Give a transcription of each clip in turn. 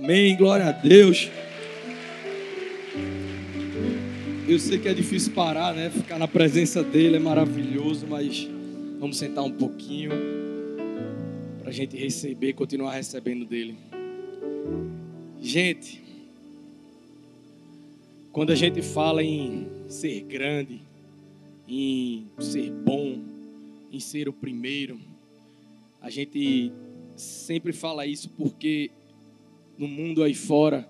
Amém, glória a Deus. Eu sei que é difícil parar, né? Ficar na presença dele é maravilhoso, mas vamos sentar um pouquinho para a gente receber, continuar recebendo dele. Gente, quando a gente fala em ser grande, em ser bom, em ser o primeiro, a gente sempre fala isso porque no mundo aí fora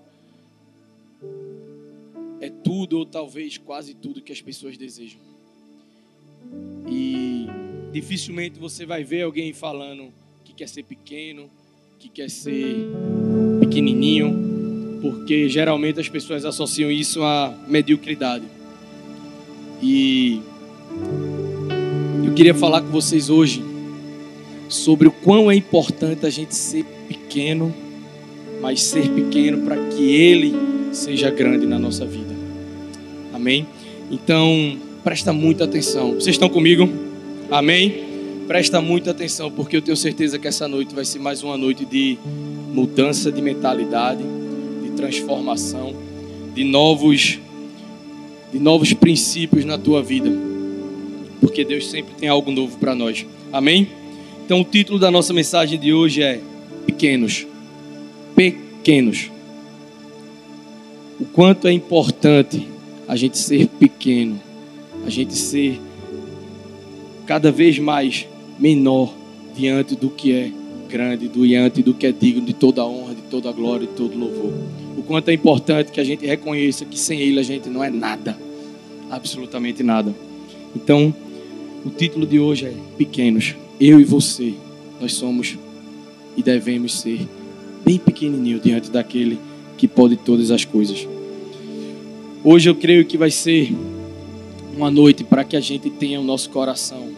é tudo ou talvez quase tudo que as pessoas desejam. E dificilmente você vai ver alguém falando que quer ser pequeno, que quer ser pequenininho, porque geralmente as pessoas associam isso à mediocridade. E eu queria falar com vocês hoje sobre o quão é importante a gente ser pequeno, mas ser pequeno para que Ele seja grande na nossa vida. Amém? Então, presta muita atenção. Vocês estão comigo? Amém? Presta muita atenção, porque eu tenho certeza que essa noite vai ser mais uma noite de mudança de mentalidade, de transformação, de novos, de novos princípios na tua vida, porque Deus sempre tem algo novo para nós. Amém? Então, o título da nossa mensagem de hoje é Pequenos. Pequenos. O quanto é importante a gente ser pequeno, a gente ser cada vez mais menor diante do que é grande, diante do que é digno de toda honra, de toda glória, de todo louvor. O quanto é importante que a gente reconheça que sem Ele a gente não é nada, absolutamente nada. Então, o título de hoje é Pequenos eu e você, nós somos e devemos ser bem pequenininho diante daquele que pode todas as coisas. Hoje eu creio que vai ser uma noite para que a gente tenha o nosso coração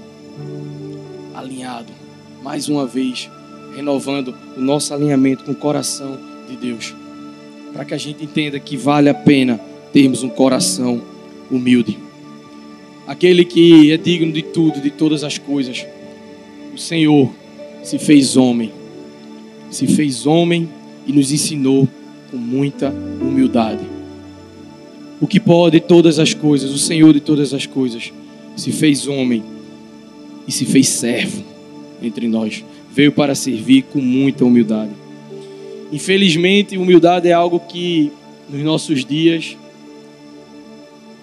alinhado, mais uma vez, renovando o nosso alinhamento com o coração de Deus, para que a gente entenda que vale a pena termos um coração humilde. Aquele que é digno de tudo, de todas as coisas o Senhor se fez homem, se fez homem e nos ensinou com muita humildade. O que pode todas as coisas, o Senhor de todas as coisas, se fez homem e se fez servo entre nós. Veio para servir com muita humildade. Infelizmente, humildade é algo que nos nossos dias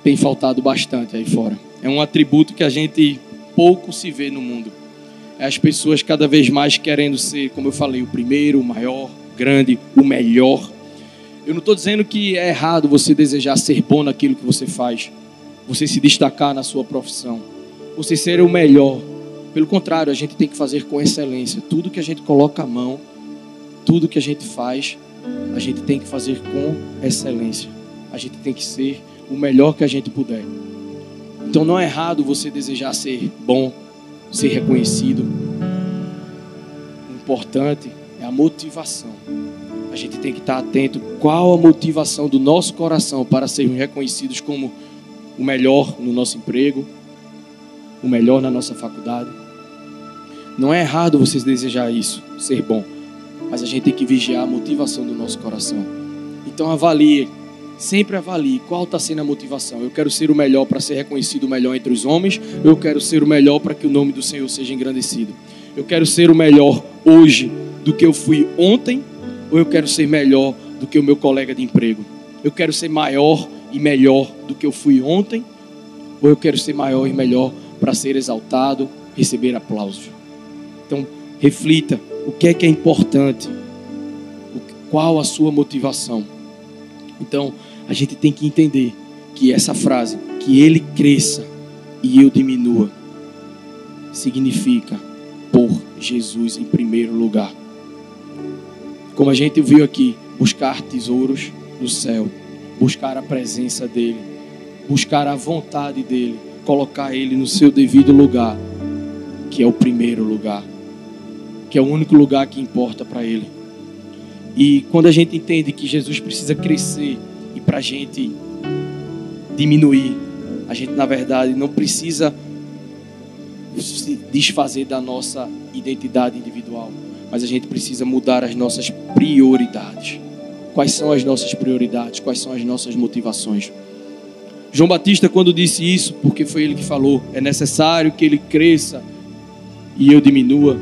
tem faltado bastante aí fora. É um atributo que a gente pouco se vê no mundo as pessoas cada vez mais querendo ser, como eu falei, o primeiro, o maior, o grande, o melhor. Eu não estou dizendo que é errado você desejar ser bom naquilo que você faz, você se destacar na sua profissão, você ser o melhor. Pelo contrário, a gente tem que fazer com excelência. Tudo que a gente coloca a mão, tudo que a gente faz, a gente tem que fazer com excelência. A gente tem que ser o melhor que a gente puder. Então não é errado você desejar ser bom, ser reconhecido. O importante é a motivação. A gente tem que estar atento qual a motivação do nosso coração para sermos reconhecidos como o melhor no nosso emprego, o melhor na nossa faculdade. Não é errado vocês desejar isso, ser bom, mas a gente tem que vigiar a motivação do nosso coração. Então avalie Sempre avalie qual está sendo a motivação. Eu quero ser o melhor para ser reconhecido melhor entre os homens. Eu quero ser o melhor para que o nome do Senhor seja engrandecido. Eu quero ser o melhor hoje do que eu fui ontem. Ou eu quero ser melhor do que o meu colega de emprego. Eu quero ser maior e melhor do que eu fui ontem. Ou eu quero ser maior e melhor para ser exaltado, receber aplausos. Então, reflita o que é que é importante. Qual a sua motivação? Então, a gente tem que entender que essa frase, que ele cresça e eu diminua, significa por Jesus em primeiro lugar. Como a gente viu aqui, buscar tesouros no céu, buscar a presença dele, buscar a vontade dele, colocar ele no seu devido lugar, que é o primeiro lugar, que é o único lugar que importa para ele. E quando a gente entende que Jesus precisa crescer para a gente diminuir. A gente, na verdade, não precisa se desfazer da nossa identidade individual, mas a gente precisa mudar as nossas prioridades. quais são as nossas prioridades, quais são as nossas motivações. João Batista, quando disse isso, porque foi ele que falou, é necessário que ele cresça e eu diminua,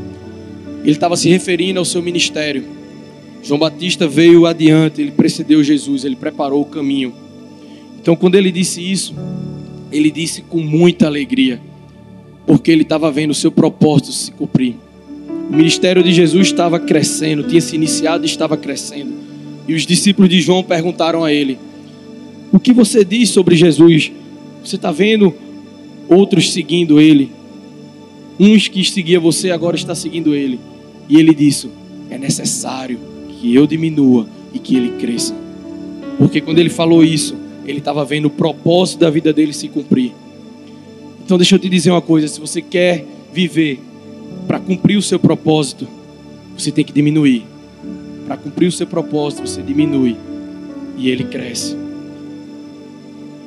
ele estava se referindo ao seu ministério. João Batista veio adiante, ele precedeu Jesus, ele preparou o caminho. Então, quando ele disse isso, ele disse com muita alegria, porque ele estava vendo o seu propósito se cumprir. O ministério de Jesus estava crescendo, tinha se iniciado e estava crescendo. E os discípulos de João perguntaram a ele: O que você diz sobre Jesus? Você está vendo outros seguindo ele? Uns que seguia você agora está seguindo ele. E ele disse: É necessário que eu diminua e que ele cresça. Porque quando ele falou isso, ele estava vendo o propósito da vida dele se cumprir. Então deixa eu te dizer uma coisa, se você quer viver para cumprir o seu propósito, você tem que diminuir. Para cumprir o seu propósito, você diminui e ele cresce.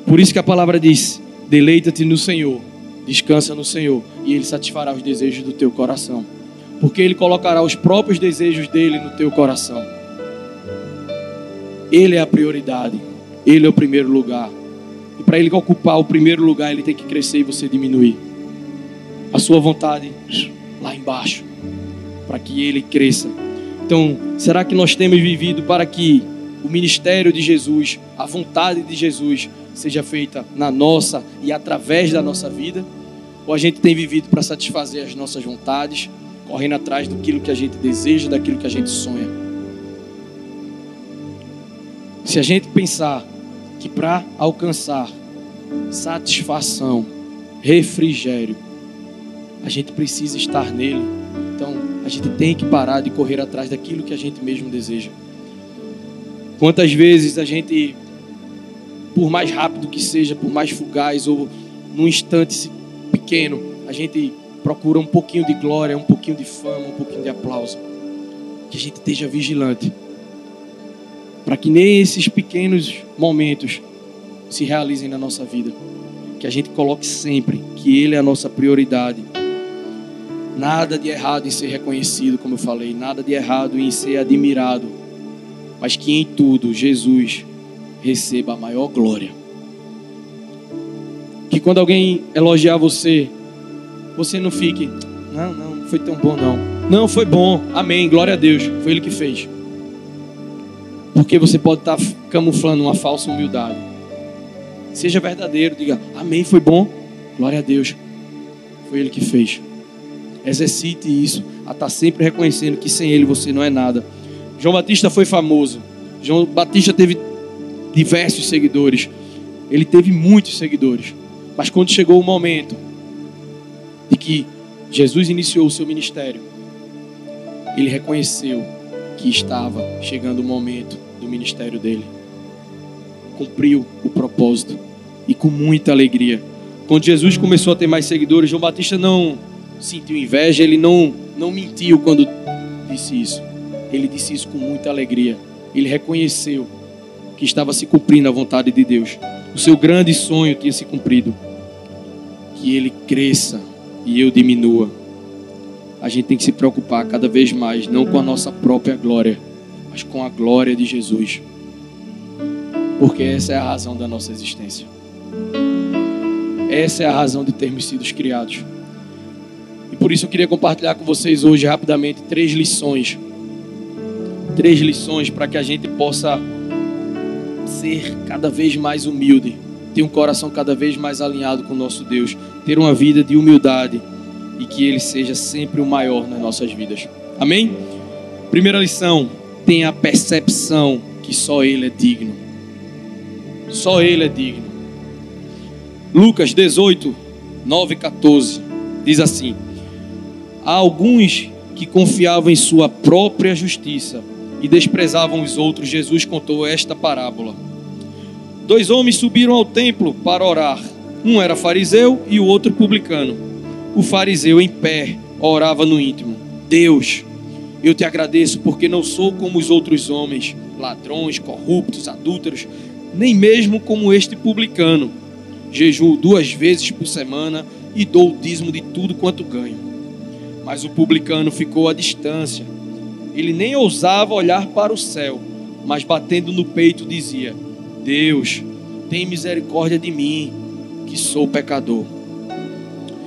Por isso que a palavra diz: deleita-te no Senhor, descansa no Senhor, e ele satisfará os desejos do teu coração porque Ele colocará os próprios desejos dele no teu coração. Ele é a prioridade, Ele é o primeiro lugar. E para Ele ocupar o primeiro lugar, Ele tem que crescer e você diminuir. A sua vontade lá embaixo, para que Ele cresça. Então, será que nós temos vivido para que o ministério de Jesus, a vontade de Jesus, seja feita na nossa e através da nossa vida? Ou a gente tem vivido para satisfazer as nossas vontades? Correndo atrás daquilo que a gente deseja, daquilo que a gente sonha. Se a gente pensar que para alcançar satisfação, refrigério, a gente precisa estar nele, então a gente tem que parar de correr atrás daquilo que a gente mesmo deseja. Quantas vezes a gente, por mais rápido que seja, por mais fugaz ou num instante pequeno, a gente procura um pouquinho de glória, um pouquinho de fama, um pouquinho de aplauso. Que a gente esteja vigilante. Para que nem esses pequenos momentos se realizem na nossa vida. Que a gente coloque sempre que Ele é a nossa prioridade. Nada de errado em ser reconhecido, como eu falei, nada de errado em ser admirado, mas que em tudo Jesus receba a maior glória. Que quando alguém elogiar você, você não fique, não, não, não foi tão bom não. Não, foi bom, amém, glória a Deus, foi Ele que fez. Porque você pode estar camuflando uma falsa humildade. Seja verdadeiro, diga, amém, foi bom, glória a Deus, foi Ele que fez. Exercite isso, a estar sempre reconhecendo que sem Ele você não é nada. João Batista foi famoso. João Batista teve diversos seguidores. Ele teve muitos seguidores. Mas quando chegou o momento de que Jesus iniciou o seu ministério, ele reconheceu que estava chegando o momento do ministério dele. Cumpriu o propósito e com muita alegria. Quando Jesus começou a ter mais seguidores, João Batista não sentiu inveja, ele não, não mentiu quando disse isso. Ele disse isso com muita alegria. Ele reconheceu que estava se cumprindo a vontade de Deus. O seu grande sonho tinha se cumprido. Que ele cresça e eu diminua. A gente tem que se preocupar cada vez mais, não com a nossa própria glória, mas com a glória de Jesus. Porque essa é a razão da nossa existência. Essa é a razão de termos sido criados. E por isso eu queria compartilhar com vocês hoje rapidamente três lições. Três lições para que a gente possa ser cada vez mais humilde ter um coração cada vez mais alinhado com o nosso Deus, ter uma vida de humildade e que Ele seja sempre o maior nas nossas vidas. Amém? Primeira lição: tenha a percepção que só Ele é digno. Só Ele é digno. Lucas 18, 9 e 14 diz assim: Há alguns que confiavam em sua própria justiça e desprezavam os outros. Jesus contou esta parábola Dois homens subiram ao templo para orar. Um era fariseu e o outro publicano. O fariseu, em pé, orava no íntimo: Deus, eu te agradeço porque não sou como os outros homens, ladrões, corruptos, adúlteros, nem mesmo como este publicano. Jejuo duas vezes por semana e dou o dízimo de tudo quanto ganho. Mas o publicano ficou à distância. Ele nem ousava olhar para o céu, mas batendo no peito dizia: Deus, tem misericórdia de mim, que sou pecador.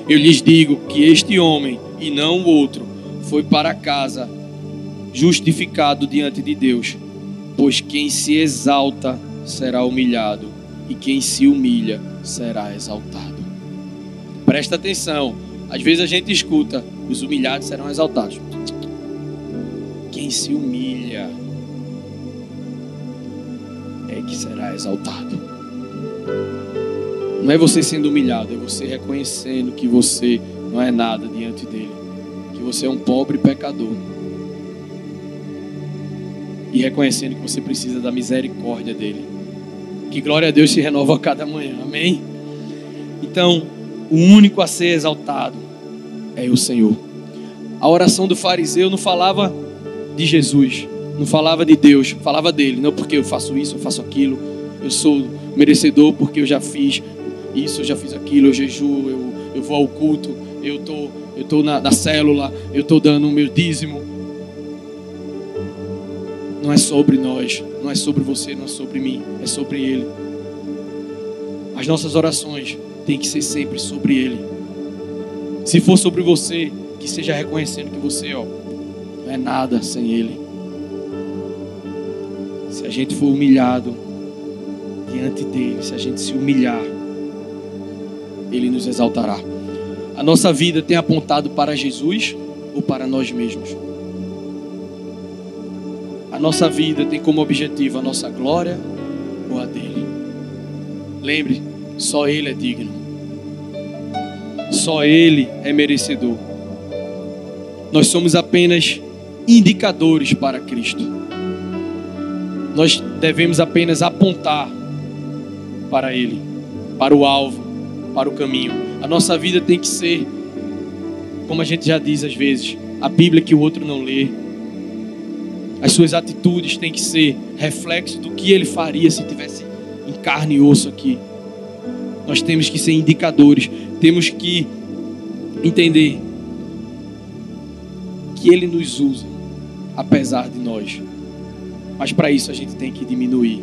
Eu lhes digo que este homem, e não o outro, foi para casa justificado diante de Deus, pois quem se exalta será humilhado, e quem se humilha será exaltado. Presta atenção, às vezes a gente escuta: os humilhados serão exaltados. Quem se humilha que será exaltado. Não é você sendo humilhado, é você reconhecendo que você não é nada diante dele, que você é um pobre pecador. E reconhecendo que você precisa da misericórdia dele. Que glória a Deus se renova a cada manhã. Amém? Então, o único a ser exaltado é o Senhor. A oração do fariseu não falava de Jesus, não falava de Deus, falava dele, não porque eu faço isso, eu faço aquilo, eu sou merecedor porque eu já fiz isso, eu já fiz aquilo, eu jejuo, eu, eu vou ao culto, eu tô, eu tô na, na célula, eu tô dando o meu dízimo. Não é sobre nós, não é sobre você, não é sobre mim, é sobre Ele. As nossas orações têm que ser sempre sobre Ele. Se for sobre você, que seja reconhecendo que você, ó, não é nada sem Ele. Se a gente for humilhado diante dele, se a gente se humilhar, Ele nos exaltará. A nossa vida tem apontado para Jesus ou para nós mesmos? A nossa vida tem como objetivo a nossa glória ou a dele? Lembre, só Ele é digno. Só Ele é merecedor. Nós somos apenas indicadores para Cristo. Nós devemos apenas apontar para Ele, para o alvo, para o caminho. A nossa vida tem que ser, como a gente já diz às vezes, a Bíblia que o outro não lê. As suas atitudes têm que ser reflexo do que ele faria se tivesse em carne e osso aqui. Nós temos que ser indicadores, temos que entender que ele nos usa apesar de nós. Mas para isso a gente tem que diminuir.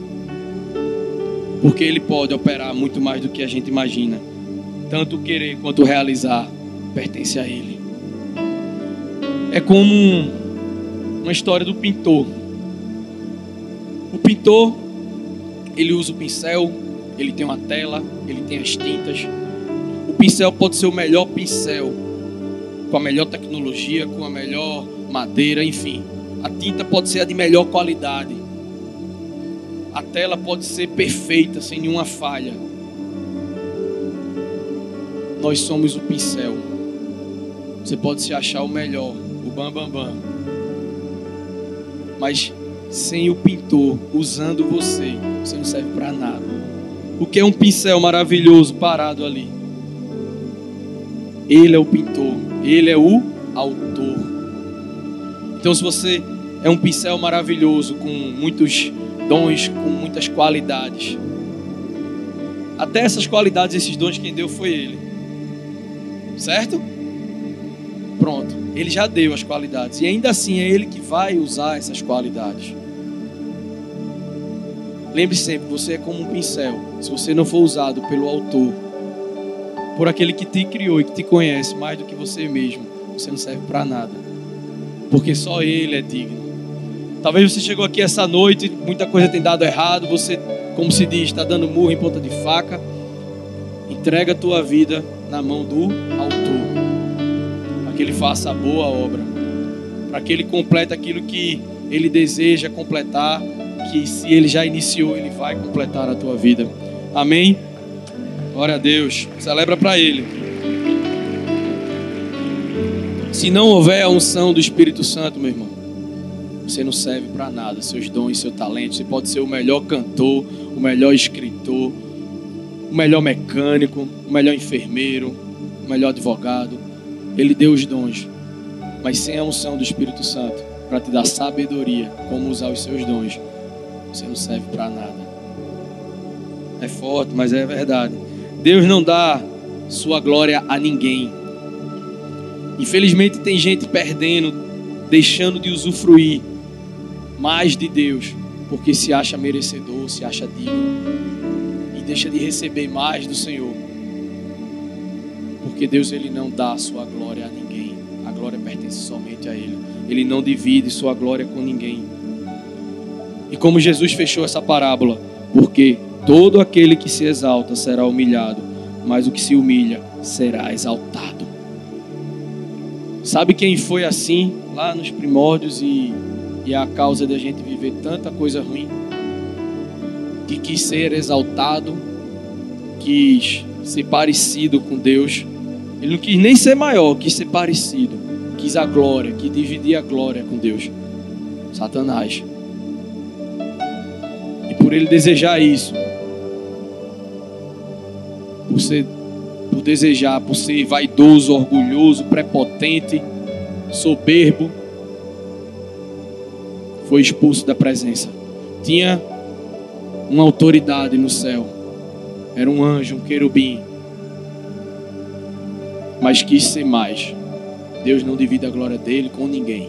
Porque ele pode operar muito mais do que a gente imagina. Tanto querer quanto realizar pertence a ele. É como uma história do pintor. O pintor, ele usa o pincel, ele tem uma tela, ele tem as tintas. O pincel pode ser o melhor pincel, com a melhor tecnologia, com a melhor madeira, enfim. A tinta pode ser a de melhor qualidade. A tela pode ser perfeita, sem nenhuma falha. Nós somos o pincel. Você pode se achar o melhor, o bam bam bam. Mas sem o pintor usando você, você não serve para nada. O que é um pincel maravilhoso parado ali? Ele é o pintor, ele é o autor. Então, se você é um pincel maravilhoso, com muitos dons, com muitas qualidades, até essas qualidades, esses dons, quem deu foi Ele. Certo? Pronto. Ele já deu as qualidades. E ainda assim é Ele que vai usar essas qualidades. Lembre sempre, você é como um pincel. Se você não for usado pelo autor, por aquele que te criou e que te conhece mais do que você mesmo, você não serve para nada porque só Ele é digno. Talvez você chegou aqui essa noite, muita coisa tem dado errado, você, como se diz, está dando murro em ponta de faca. Entrega a tua vida na mão do Autor, para que Ele faça a boa obra, para que Ele complete aquilo que Ele deseja completar, que se Ele já iniciou, Ele vai completar a tua vida. Amém? Glória a Deus. Celebra para Ele. Se não houver a unção do Espírito Santo, meu irmão, você não serve para nada. Seus dons, seu talento. Você pode ser o melhor cantor, o melhor escritor, o melhor mecânico, o melhor enfermeiro, o melhor advogado. Ele deu os dons, mas sem a unção do Espírito Santo para te dar sabedoria como usar os seus dons, você não serve para nada. É forte, mas é verdade. Deus não dá sua glória a ninguém. Infelizmente tem gente perdendo, deixando de usufruir mais de Deus porque se acha merecedor, se acha digno e deixa de receber mais do Senhor. Porque Deus ele não dá a sua glória a ninguém. A glória pertence somente a ele. Ele não divide sua glória com ninguém. E como Jesus fechou essa parábola, porque todo aquele que se exalta será humilhado, mas o que se humilha será exaltado. Sabe quem foi assim lá nos primórdios e, e é a causa da gente viver tanta coisa ruim? Que quis ser exaltado, quis ser parecido com Deus. Ele não quis nem ser maior, quis ser parecido. Quis a glória, quis dividir a glória com Deus. Satanás. E por ele desejar isso, por ser por desejar, por ser vaidoso, orgulhoso, prepotente, soberbo, foi expulso da presença. Tinha uma autoridade no céu. Era um anjo, um querubim. Mas quis ser mais. Deus não divide a glória dele com ninguém.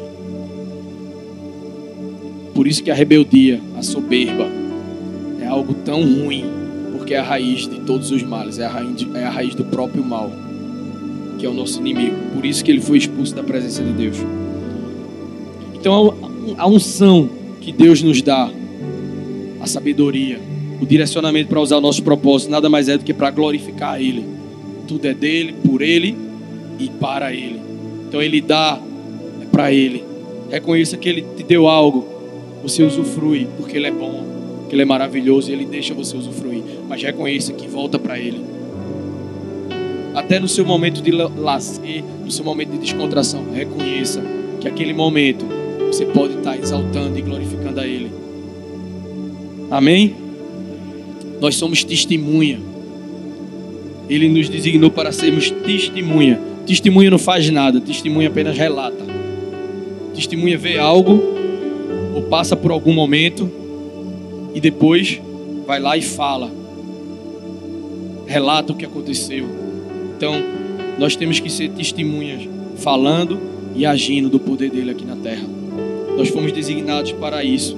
Por isso que a rebeldia, a soberba, é algo tão ruim porque é a raiz de todos os males, é a raiz, é a raiz do próprio mal, que é o nosso inimigo. Por isso que ele foi expulso da presença de Deus. Então a unção que Deus nos dá, a sabedoria, o direcionamento para usar o nosso propósito, nada mais é do que para glorificar Ele. Tudo é dele, por Ele e para Ele. Então Ele dá para Ele. Reconheça que Ele te deu algo, você usufrui, porque Ele é bom que Ele é maravilhoso e Ele deixa você usufruir. Mas reconheça que volta para Ele. Até no seu momento de lazer, no seu momento de descontração, reconheça que aquele momento você pode estar exaltando e glorificando a Ele. Amém? Nós somos testemunha. Ele nos designou para sermos testemunha. Testemunha não faz nada, testemunha apenas relata. Testemunha vê algo ou passa por algum momento e depois vai lá e fala, relata o que aconteceu. Então, nós temos que ser testemunhas, falando e agindo do poder dele aqui na terra. Nós fomos designados para isso,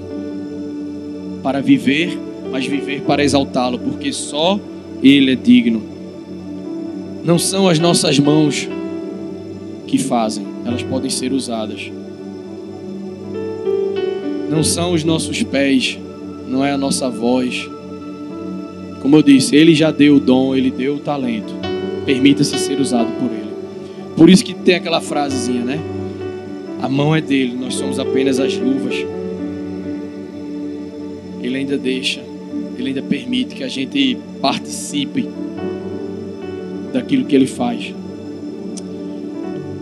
para viver, mas viver para exaltá-lo, porque só ele é digno. Não são as nossas mãos que fazem, elas podem ser usadas. Não são os nossos pés não é a nossa voz. Como eu disse, Ele já deu o dom, Ele deu o talento. Permita-se ser usado por Ele. Por isso que tem aquela frasezinha, né? A mão é dele, nós somos apenas as luvas. Ele ainda deixa, Ele ainda permite que a gente participe daquilo que Ele faz.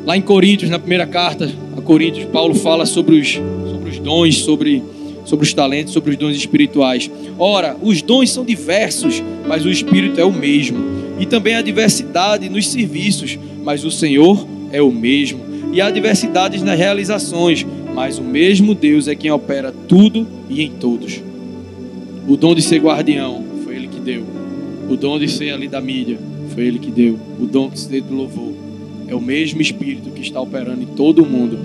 Lá em Coríntios, na primeira carta a Coríntios, Paulo fala sobre os, sobre os dons, sobre sobre os talentos, sobre os dons espirituais. Ora, os dons são diversos, mas o Espírito é o mesmo. E também há diversidade nos serviços, mas o Senhor é o mesmo. E há diversidades nas realizações, mas o mesmo Deus é quem opera tudo e em todos. O dom de ser guardião foi Ele que deu. O dom de ser ali da mídia foi Ele que deu. O dom de ser do louvor é o mesmo Espírito que está operando em todo o mundo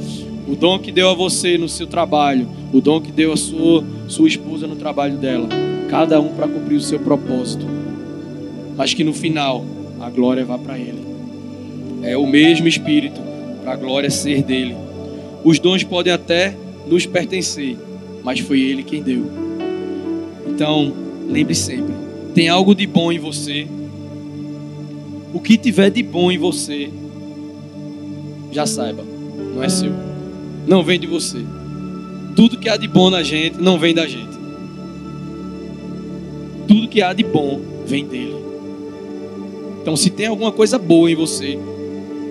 o dom que deu a você no seu trabalho, o dom que deu a sua, sua esposa no trabalho dela, cada um para cumprir o seu propósito, mas que no final a glória vá para Ele. É o mesmo Espírito, para a glória ser dele. Os dons podem até nos pertencer, mas foi Ele quem deu. Então, lembre sempre: tem algo de bom em você. O que tiver de bom em você, já saiba, não é seu não vem de você. Tudo que há de bom na gente não vem da gente. Tudo que há de bom vem dele. Então, se tem alguma coisa boa em você,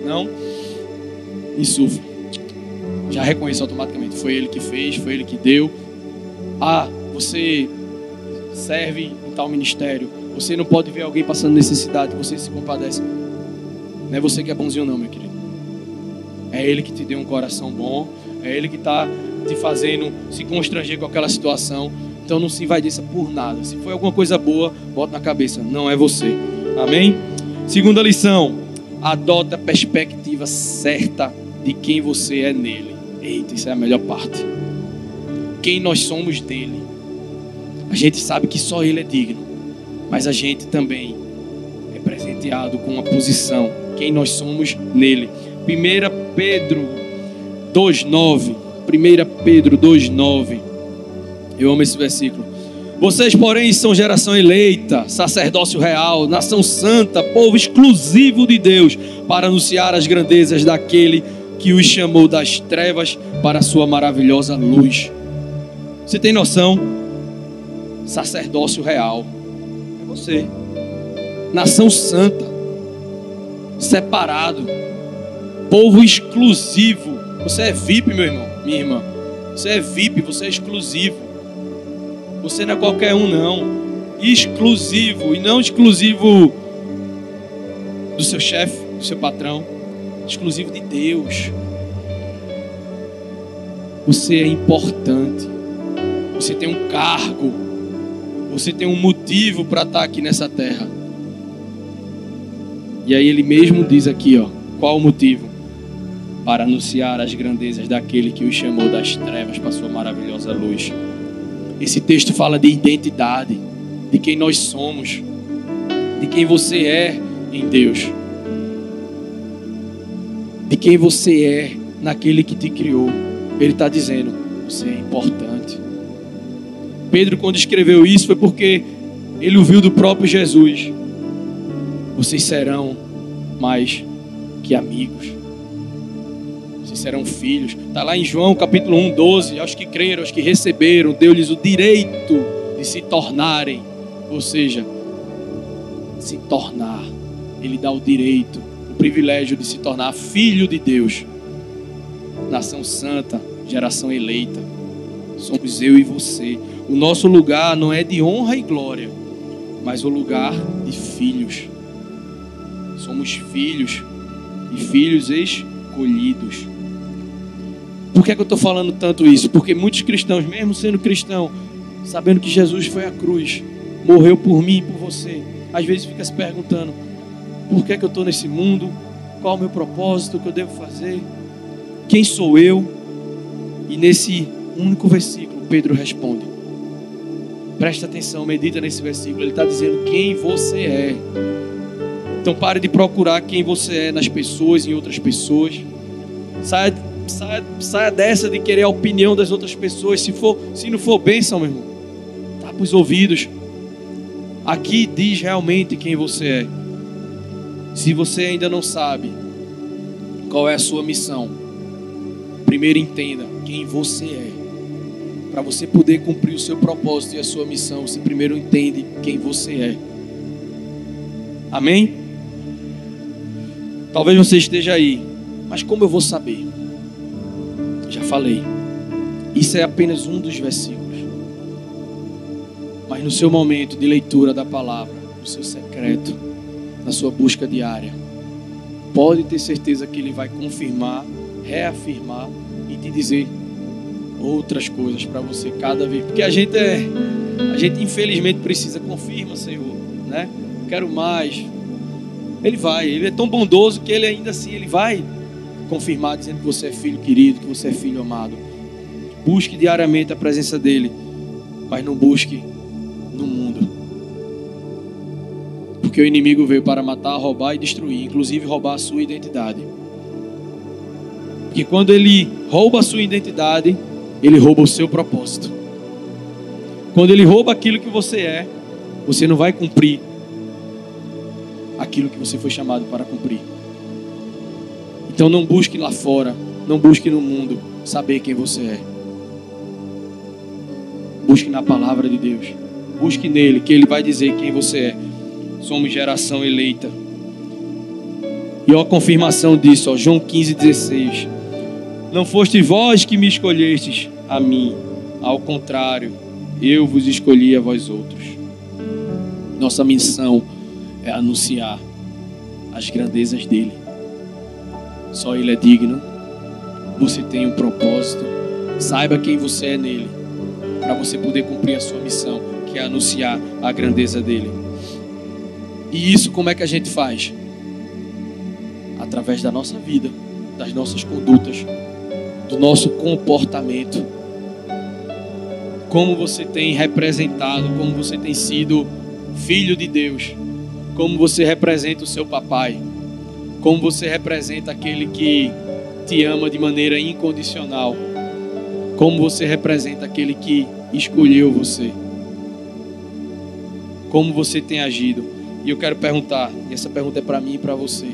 não insufle. Já reconheça automaticamente. Foi ele que fez, foi ele que deu. Ah, você serve em tal ministério. Você não pode ver alguém passando necessidade, você se compadece. Não é você que é bonzinho, não, meu querido. É Ele que te deu um coração bom. É Ele que está te fazendo se constranger com aquela situação. Então não se invadiça por nada. Se foi alguma coisa boa, bota na cabeça. Não é você. Amém? Segunda lição. Adota a perspectiva certa de quem você é nele. Eita, isso é a melhor parte. Quem nós somos dele. A gente sabe que só Ele é digno, mas a gente também é presenteado com uma posição, quem nós somos nele. 1 Pedro 2,9. 1 Pedro 2,9. Eu amo esse versículo. Vocês, porém, são geração eleita, sacerdócio real, nação santa, povo exclusivo de Deus, para anunciar as grandezas daquele que os chamou das trevas para a sua maravilhosa luz. Você tem noção? Sacerdócio real. É você. Nação santa. Separado. Povo exclusivo. Você é VIP, meu irmão, minha irmã. Você é VIP, você é exclusivo. Você não é qualquer um, não. Exclusivo. E não exclusivo do seu chefe, do seu patrão. Exclusivo de Deus. Você é importante. Você tem um cargo. Você tem um motivo para estar aqui nessa terra. E aí ele mesmo diz aqui, ó, qual o motivo? Para anunciar as grandezas daquele que os chamou das trevas para sua maravilhosa luz. Esse texto fala de identidade, de quem nós somos, de quem você é em Deus, de quem você é naquele que te criou. Ele está dizendo: você é importante. Pedro, quando escreveu isso, foi porque ele ouviu do próprio Jesus: vocês serão mais que amigos. Vocês serão filhos. Está lá em João capítulo 1, 12. Aos que creram, aos que receberam, deu-lhes o direito de se tornarem. Ou seja, se tornar. Ele dá o direito, o privilégio de se tornar filho de Deus. Nação santa, geração eleita. Somos eu e você. O nosso lugar não é de honra e glória, mas o lugar de filhos. Somos filhos e filhos escolhidos. Por que, é que eu estou falando tanto isso? Porque muitos cristãos, mesmo sendo cristão, sabendo que Jesus foi à cruz, morreu por mim e por você, às vezes fica se perguntando: por que, é que eu estou nesse mundo? Qual o meu propósito? O que eu devo fazer? Quem sou eu? E nesse único versículo, Pedro responde. Presta atenção, medita nesse versículo. Ele está dizendo quem você é. Então pare de procurar quem você é nas pessoas, em outras pessoas. Saia saia, saia dessa de querer a opinião das outras pessoas. Se, for, se não for bênção, meu irmão, tapa os ouvidos. Aqui diz realmente quem você é. Se você ainda não sabe qual é a sua missão, primeiro entenda quem você é. Para você poder cumprir o seu propósito e a sua missão, você primeiro entende quem você é. Amém? Talvez você esteja aí, mas como eu vou saber? Já falei. Isso é apenas um dos versículos. Mas no seu momento de leitura da palavra, no seu secreto, na sua busca diária, pode ter certeza que ele vai confirmar, reafirmar e te dizer outras coisas para você cada vez. Porque a gente é, a gente infelizmente precisa confirma, Senhor, né? Quero mais. Ele vai, ele é tão bondoso que ele ainda assim ele vai confirmar dizendo que você é filho querido, que você é filho amado. Busque diariamente a presença dele, mas não busque no mundo. Porque o inimigo veio para matar, roubar e destruir, inclusive roubar a sua identidade. Porque quando ele rouba a sua identidade, ele rouba o seu propósito. Quando ele rouba aquilo que você é, você não vai cumprir aquilo que você foi chamado para cumprir. Então não busque lá fora, não busque no mundo saber quem você é. Busque na palavra de Deus. Busque nele, que ele vai dizer quem você é. Somos geração eleita. E ó, a confirmação disso, ó, João 15, 16. Não foste vós que me escolhestes a mim, ao contrário, eu vos escolhi a vós outros. Nossa missão é anunciar as grandezas dele só Ele é digno. Você tem um propósito. Saiba quem você é nele. Para você poder cumprir a sua missão, que é anunciar a grandeza dele. E isso como é que a gente faz? Através da nossa vida, das nossas condutas, do nosso comportamento. como você tem representado, como você tem sido filho de Deus, como você representa o seu papai, como você representa aquele que te ama de maneira incondicional, como você representa aquele que escolheu você, como você tem agido. E eu quero perguntar, e essa pergunta é para mim e para você.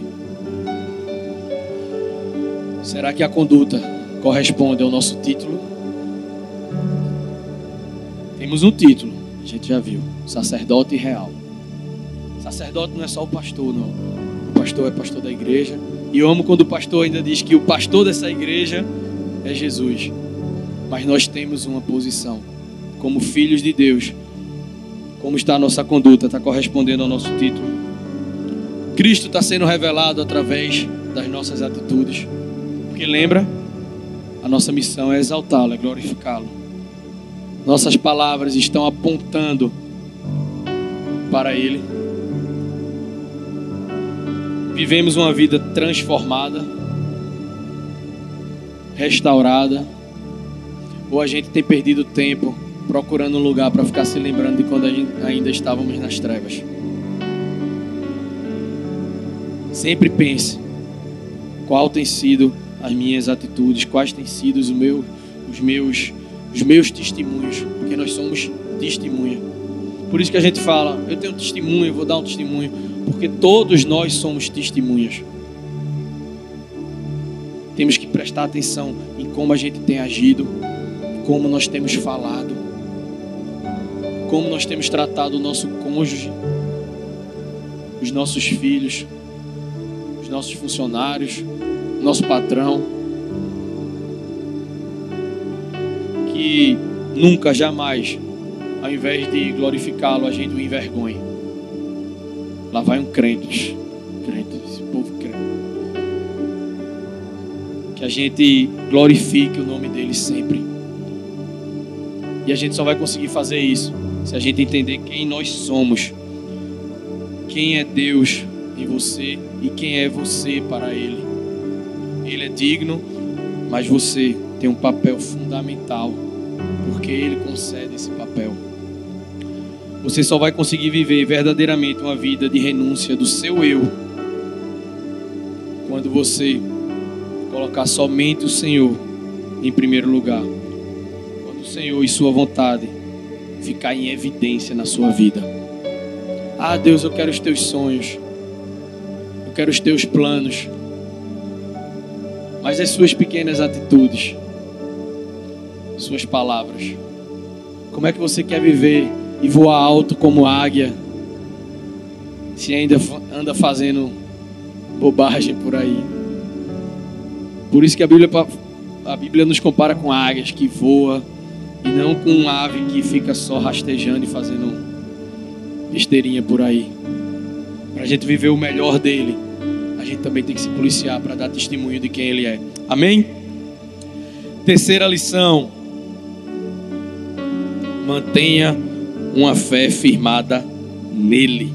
Será que a conduta corresponde ao nosso título? Temos um título, a gente já viu, sacerdote real. Sacerdote não é só o pastor, não. Pastor é pastor da igreja. E eu amo quando o pastor ainda diz que o pastor dessa igreja é Jesus. Mas nós temos uma posição como filhos de Deus como está a nossa conduta? Está correspondendo ao nosso título? Cristo está sendo revelado através das nossas atitudes. Porque lembra, a nossa missão é exaltá-lo, é glorificá-lo. Nossas palavras estão apontando para Ele. Vivemos uma vida transformada, restaurada, ou a gente tem perdido tempo procurando um lugar para ficar se lembrando de quando ainda estávamos nas trevas. Sempre pense qual tem sido as minhas atitudes, quais têm sido os, meu, os, meus, os meus testemunhos, porque nós somos testemunha. Por isso que a gente fala, eu tenho um testemunho, eu vou dar um testemunho, porque todos nós somos testemunhas. Temos que prestar atenção em como a gente tem agido, como nós temos falado, como nós temos tratado o nosso cônjuge, os nossos filhos, os nossos funcionários, nosso patrão. Que nunca, jamais, ao invés de glorificá-lo, a gente o envergonhe. Lá vai um crente, crente, esse povo crente. Que a gente glorifique o nome dele sempre. E a gente só vai conseguir fazer isso se a gente entender quem nós somos, quem é Deus em você e quem é você para Ele. Ele é digno, mas você tem um papel fundamental, porque Ele concede esse papel. Você só vai conseguir viver verdadeiramente uma vida de renúncia do seu eu quando você colocar somente o Senhor em primeiro lugar. Quando o Senhor e Sua vontade ficar em evidência na sua vida. Ah, Deus, eu quero os teus sonhos. Eu quero os teus planos. Mas as suas pequenas atitudes, suas palavras. Como é que você quer viver e voar alto como águia se ainda anda fazendo bobagem por aí? Por isso que a Bíblia, a Bíblia nos compara com águias que voam e não com um ave que fica só rastejando e fazendo besteirinha por aí. Para a gente viver o melhor dele, a gente também tem que se policiar para dar testemunho de quem ele é. Amém? Terceira lição: mantenha uma fé firmada nele.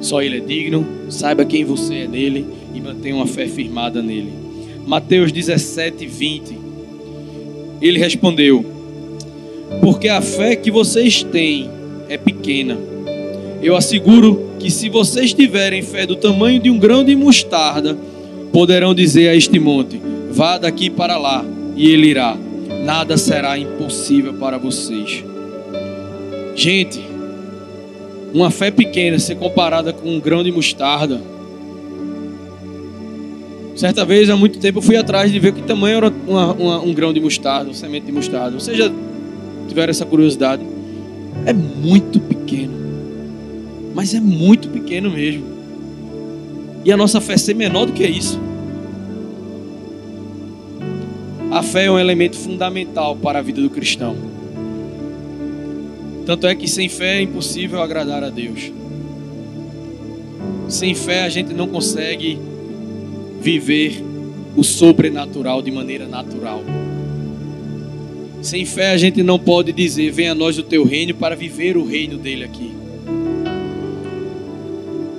Só ele é digno, saiba quem você é nele e mantenha uma fé firmada nele. Mateus 17, 20 ele respondeu: Porque a fé que vocês têm é pequena. Eu asseguro que se vocês tiverem fé do tamanho de um grão de mostarda, poderão dizer a este monte: Vá daqui para lá, e ele irá. Nada será impossível para vocês. Gente, uma fé pequena ser comparada com um grão de mostarda Certa vez, há muito tempo, eu fui atrás de ver que tamanho era uma, uma, um grão de mostarda, um semente de mostarda. Vocês já tiveram essa curiosidade? É muito pequeno. Mas é muito pequeno mesmo. E a nossa fé ser menor do que isso. A fé é um elemento fundamental para a vida do cristão. Tanto é que sem fé é impossível agradar a Deus. Sem fé a gente não consegue viver o sobrenatural de maneira natural. Sem fé a gente não pode dizer: venha a nós o teu reino para viver o reino dele aqui.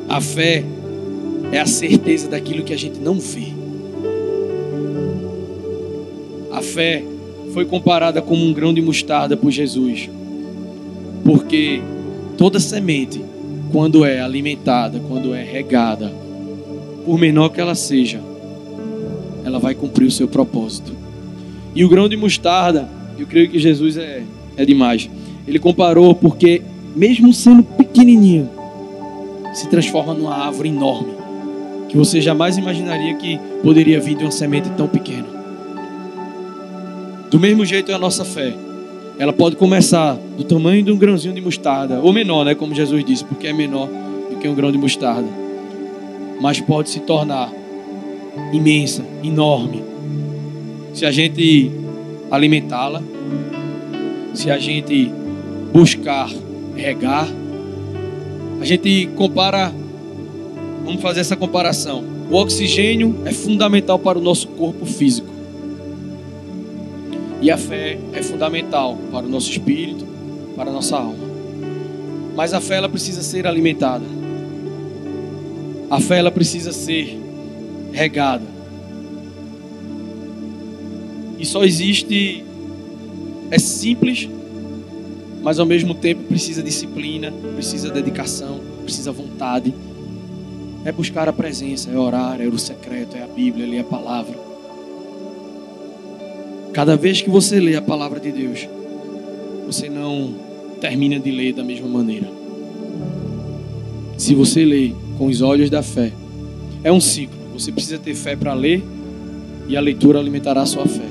A fé é a certeza daquilo que a gente não vê. A fé foi comparada como um grão de mostarda por Jesus. Porque toda semente, quando é alimentada, quando é regada, por menor que ela seja, ela vai cumprir o seu propósito. E o grão de mostarda, eu creio que Jesus é, é demais. Ele comparou porque, mesmo sendo pequenininho, se transforma numa árvore enorme, que você jamais imaginaria que poderia vir de uma semente tão pequena. Do mesmo jeito é a nossa fé. Ela pode começar do tamanho de um grãozinho de mostarda, ou menor, né, como Jesus disse, porque é menor do que um grão de mostarda. Mas pode se tornar imensa, enorme, se a gente alimentá-la, se a gente buscar regar, a gente compara, vamos fazer essa comparação. O oxigênio é fundamental para o nosso corpo físico. E a fé é fundamental para o nosso espírito, para a nossa alma. Mas a fé ela precisa ser alimentada. A fé ela precisa ser regada. E só existe é simples, mas ao mesmo tempo precisa disciplina, precisa dedicação, precisa vontade. É buscar a presença, é orar, é o secreto, é a Bíblia, é a palavra. Cada vez que você lê a palavra de Deus, você não termina de ler da mesma maneira. Se você lê com os olhos da fé, é um ciclo. Você precisa ter fé para ler e a leitura alimentará a sua fé.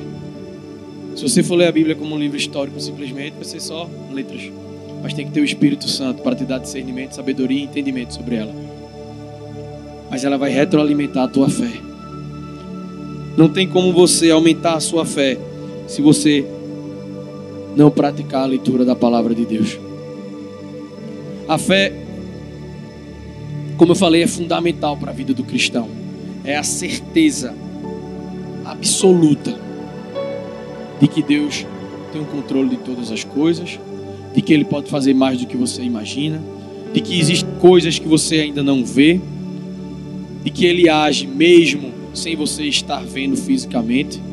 Se você for ler a Bíblia como um livro histórico, simplesmente vai ser só letras. Mas tem que ter o Espírito Santo para te dar discernimento, sabedoria e entendimento sobre ela. Mas ela vai retroalimentar a tua fé. Não tem como você aumentar a sua fé se você não praticar a leitura da palavra de Deus. A fé, como eu falei, é fundamental para a vida do cristão. É a certeza absoluta de que Deus tem o controle de todas as coisas, de que Ele pode fazer mais do que você imagina, de que existem coisas que você ainda não vê, de que Ele age mesmo sem você estar vendo fisicamente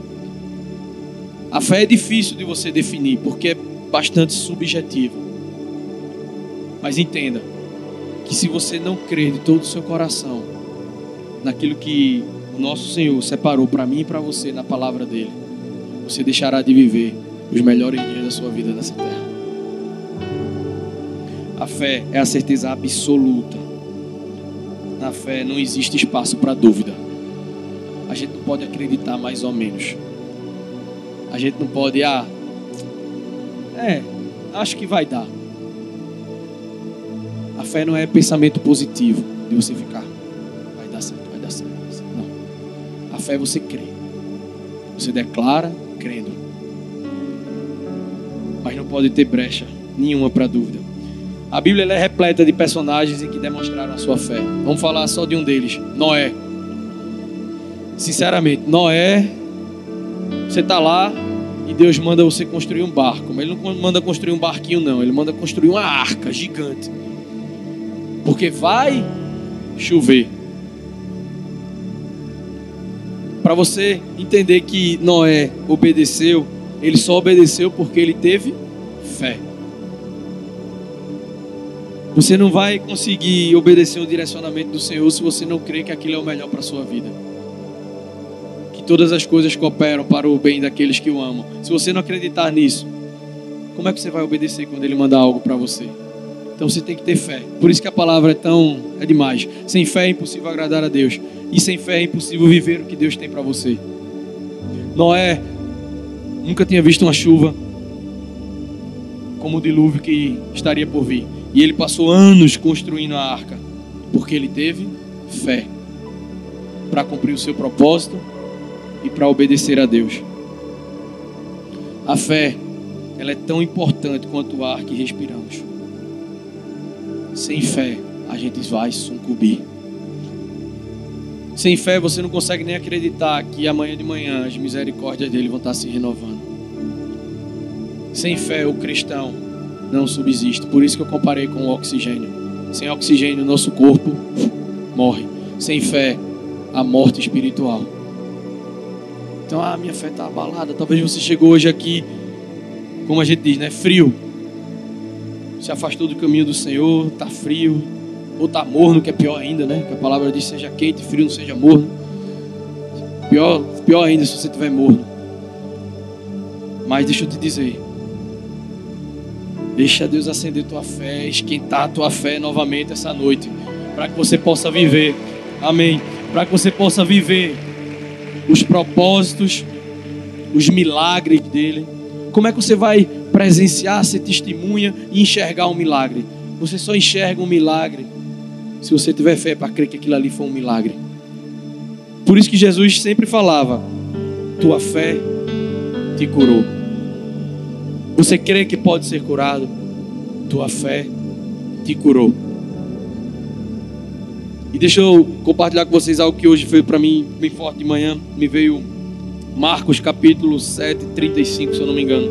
a fé é difícil de você definir, porque é bastante subjetiva. Mas entenda que se você não crer de todo o seu coração naquilo que o nosso Senhor separou para mim e para você na palavra dele, você deixará de viver os melhores dias da sua vida nessa terra. A fé é a certeza absoluta. Na fé não existe espaço para dúvida. A gente não pode acreditar mais ou menos. A gente não pode, ah, é, acho que vai dar. A fé não é pensamento positivo de você ficar, vai dar certo, vai dar certo. Não. A fé é você crer. Você declara crendo. Mas não pode ter brecha nenhuma para dúvida. A Bíblia é repleta de personagens em que demonstraram a sua fé. Vamos falar só de um deles, Noé. Sinceramente, Noé você está lá e Deus manda você construir um barco. Mas Ele não manda construir um barquinho, não. Ele manda construir uma arca gigante. Porque vai chover. Para você entender que Noé obedeceu, ele só obedeceu porque ele teve fé. Você não vai conseguir obedecer o direcionamento do Senhor se você não crê que aquilo é o melhor para a sua vida todas as coisas cooperam para o bem daqueles que o amam. Se você não acreditar nisso, como é que você vai obedecer quando ele mandar algo para você? Então você tem que ter fé. Por isso que a palavra é tão é demais. Sem fé é impossível agradar a Deus, e sem fé é impossível viver o que Deus tem para você. Noé nunca tinha visto uma chuva como o dilúvio que estaria por vir. E ele passou anos construindo a arca, porque ele teve fé para cumprir o seu propósito e para obedecer a Deus. A fé, ela é tão importante quanto o ar que respiramos. Sem fé, a gente vai sucumbir. Sem fé, você não consegue nem acreditar que amanhã de manhã as misericórdias dele vão estar se renovando. Sem fé, o cristão não subsiste. Por isso que eu comparei com o oxigênio. Sem oxigênio, nosso corpo morre. Sem fé, a morte espiritual. Então, ah, minha fé está abalada. Talvez você chegou hoje aqui, como a gente diz, né? Frio. Se afastou do caminho do Senhor, está frio. Ou está morno, que é pior ainda, né? Que a palavra diz: seja quente, frio, não seja morno. Pior, pior ainda se você estiver morno. Mas deixa eu te dizer. Deixa Deus acender tua fé, esquentar tua fé novamente essa noite. Para que você possa viver. Amém. Para que você possa viver os propósitos, os milagres dele. Como é que você vai presenciar, ser testemunha e enxergar um milagre? Você só enxerga um milagre se você tiver fé para crer que aquilo ali foi um milagre. Por isso que Jesus sempre falava: Tua fé te curou. Você crê que pode ser curado? Tua fé te curou. E deixa eu compartilhar com vocês algo que hoje foi para mim bem forte de manhã. Me veio Marcos capítulo 7, 35, se eu não me engano.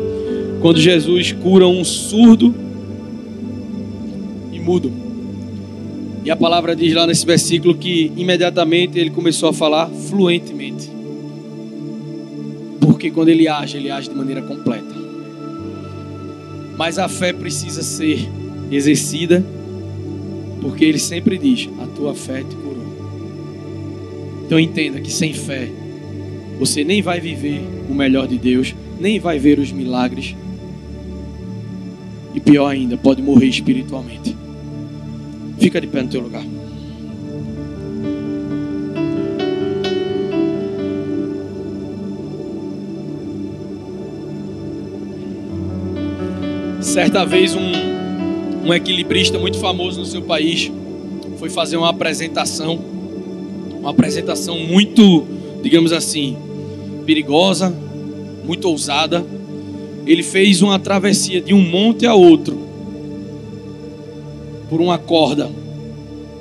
Quando Jesus cura um surdo e mudo. E a palavra diz lá nesse versículo que imediatamente ele começou a falar fluentemente. Porque quando ele age, ele age de maneira completa. Mas a fé precisa ser exercida, porque ele sempre diz: A tua fé te curou. Então entenda que sem fé, você nem vai viver o melhor de Deus, nem vai ver os milagres, e pior ainda, pode morrer espiritualmente. Fica de pé no teu lugar. Certa vez um, um equilibrista muito famoso no seu país foi fazer uma apresentação, uma apresentação muito, digamos assim, perigosa, muito ousada. Ele fez uma travessia de um monte a outro por uma corda,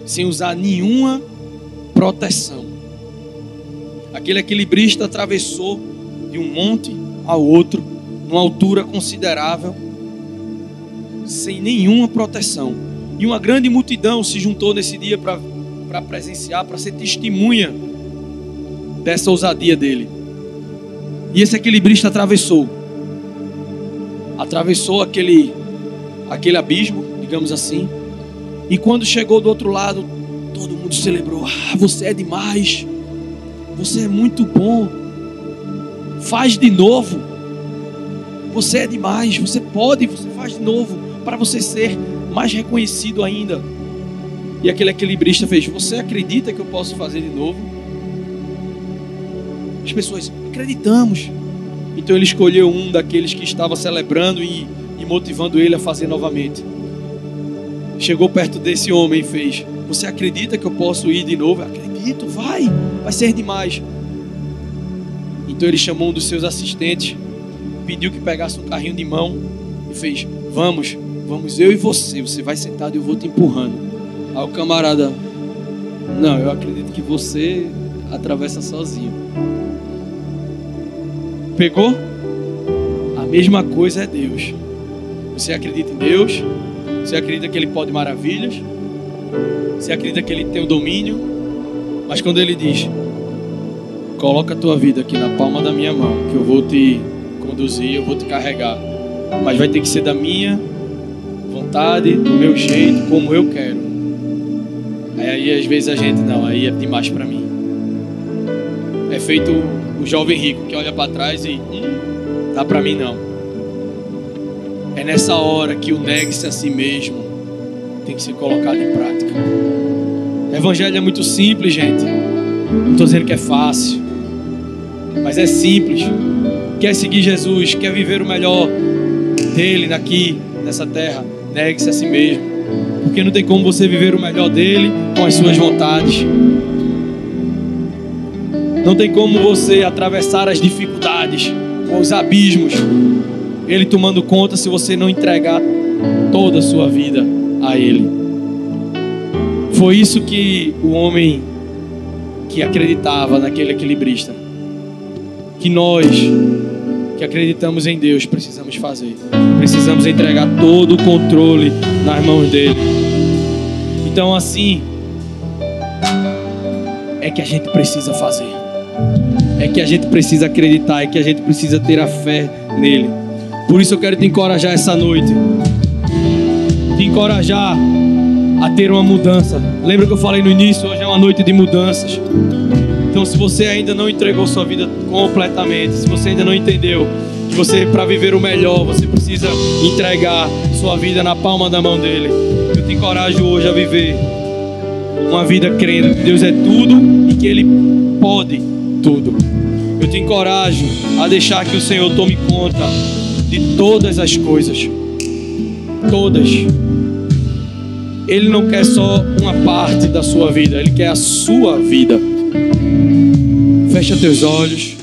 sem usar nenhuma proteção. Aquele equilibrista atravessou de um monte a outro, numa altura considerável sem nenhuma proteção. E uma grande multidão se juntou nesse dia para presenciar, para ser testemunha dessa ousadia dele. E esse equilibrista atravessou. Atravessou aquele, aquele abismo, digamos assim. E quando chegou do outro lado, todo mundo celebrou. Ah, você é demais. Você é muito bom. Faz de novo. Você é demais. Você pode, você faz de novo para você ser mais reconhecido ainda. E aquele equilibrista fez: Você acredita que eu posso fazer de novo? As pessoas, acreditamos. Então ele escolheu um daqueles que estava celebrando e, e motivando ele a fazer novamente. Chegou perto desse homem e fez: Você acredita que eu posso ir de novo? Acredito, vai, vai ser demais. Então ele chamou um dos seus assistentes, pediu que pegasse um carrinho de mão e fez: Vamos, Vamos eu e você, você vai sentado e eu vou te empurrando. Aí o camarada, não, eu acredito que você atravessa sozinho. Pegou? A mesma coisa é Deus. Você acredita em Deus? Você acredita que Ele pode maravilhas? Você acredita que Ele tem o domínio? Mas quando Ele diz: Coloca a tua vida aqui na palma da minha mão, que eu vou te conduzir, eu vou te carregar. Mas vai ter que ser da minha vontade, do meu jeito, como eu quero. Aí às vezes a gente não, aí é demais para mim. É feito o jovem rico que olha para trás e hum, dá para mim não. É nessa hora que o negue-se a si mesmo tem que ser colocado em prática. O evangelho é muito simples, gente. Não estou dizendo que é fácil, mas é simples. Quer seguir Jesus, quer viver o melhor dele aqui nessa terra Negue-se a si mesmo. Porque não tem como você viver o melhor dele com as suas vontades. Não tem como você atravessar as dificuldades, os abismos, ele tomando conta se você não entregar toda a sua vida a ele. Foi isso que o homem que acreditava naquele equilibrista, que nós que acreditamos em Deus precisamos fazer. Precisamos entregar todo o controle nas mãos dele. Então assim é que a gente precisa fazer. é que a gente precisa acreditar, é que a gente precisa ter a fé nele. Por isso eu quero te encorajar essa noite. Te encorajar a ter uma mudança. Lembra que eu falei no início? Hoje é uma noite de mudanças. Se você ainda não entregou sua vida completamente, se você ainda não entendeu que você, para viver o melhor, você precisa entregar sua vida na palma da mão dele, eu te encorajo hoje a viver uma vida crendo que Deus é tudo e que Ele pode tudo. Eu te encorajo a deixar que o Senhor tome conta de todas as coisas. Todas. Ele não quer só uma parte da sua vida, ele quer a sua vida. Fecha teus olhos.